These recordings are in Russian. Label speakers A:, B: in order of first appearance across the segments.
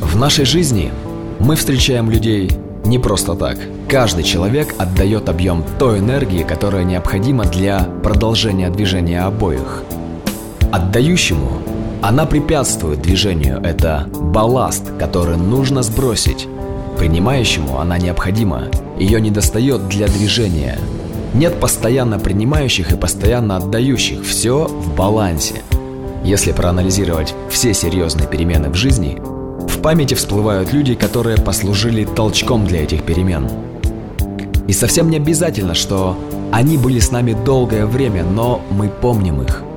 A: В нашей жизни мы встречаем людей не просто так. Каждый человек отдает объем той энергии, которая необходима для продолжения движения обоих. Отдающему она препятствует движению, это балласт, который нужно сбросить. Принимающему она необходима, ее недостает для движения. Нет постоянно принимающих и постоянно отдающих, все в балансе. Если проанализировать все серьезные перемены в жизни, в памяти всплывают люди, которые послужили толчком для этих перемен. И совсем не обязательно, что они были с нами долгое время, но мы помним их –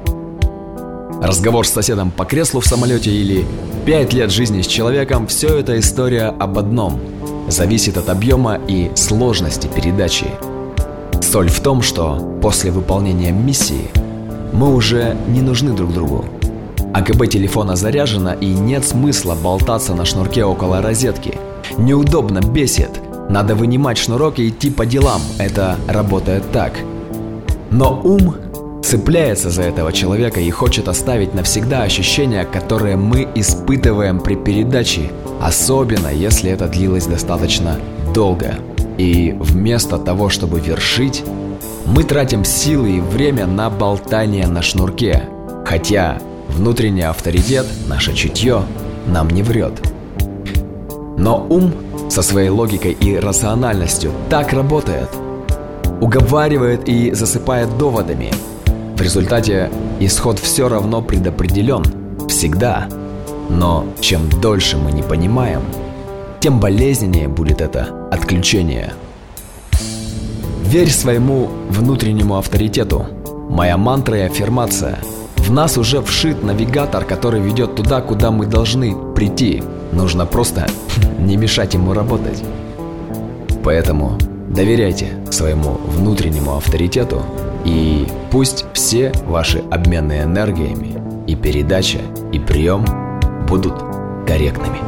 A: Разговор с соседом по креслу в самолете или пять лет жизни с человеком – все это история об одном. Зависит от объема и сложности передачи. Соль в том, что после выполнения миссии мы уже не нужны друг другу. АКБ телефона заряжено и нет смысла болтаться на шнурке около розетки. Неудобно, бесит. Надо вынимать шнурок и идти по делам. Это работает так. Но ум цепляется за этого человека и хочет оставить навсегда ощущения, которые мы испытываем при передаче, особенно если это длилось достаточно долго. И вместо того, чтобы вершить, мы тратим силы и время на болтание на шнурке, хотя внутренний авторитет, наше чутье, нам не врет. Но ум со своей логикой и рациональностью так работает. Уговаривает и засыпает доводами – в результате исход все равно предопределен. Всегда. Но чем дольше мы не понимаем, тем болезненнее будет это отключение. Верь своему внутреннему авторитету. Моя мантра и аффирмация. В нас уже вшит навигатор, который ведет туда, куда мы должны прийти. Нужно просто не мешать ему работать. Поэтому доверяйте своему внутреннему авторитету и пусть все ваши обмены энергиями и передача, и прием будут корректными.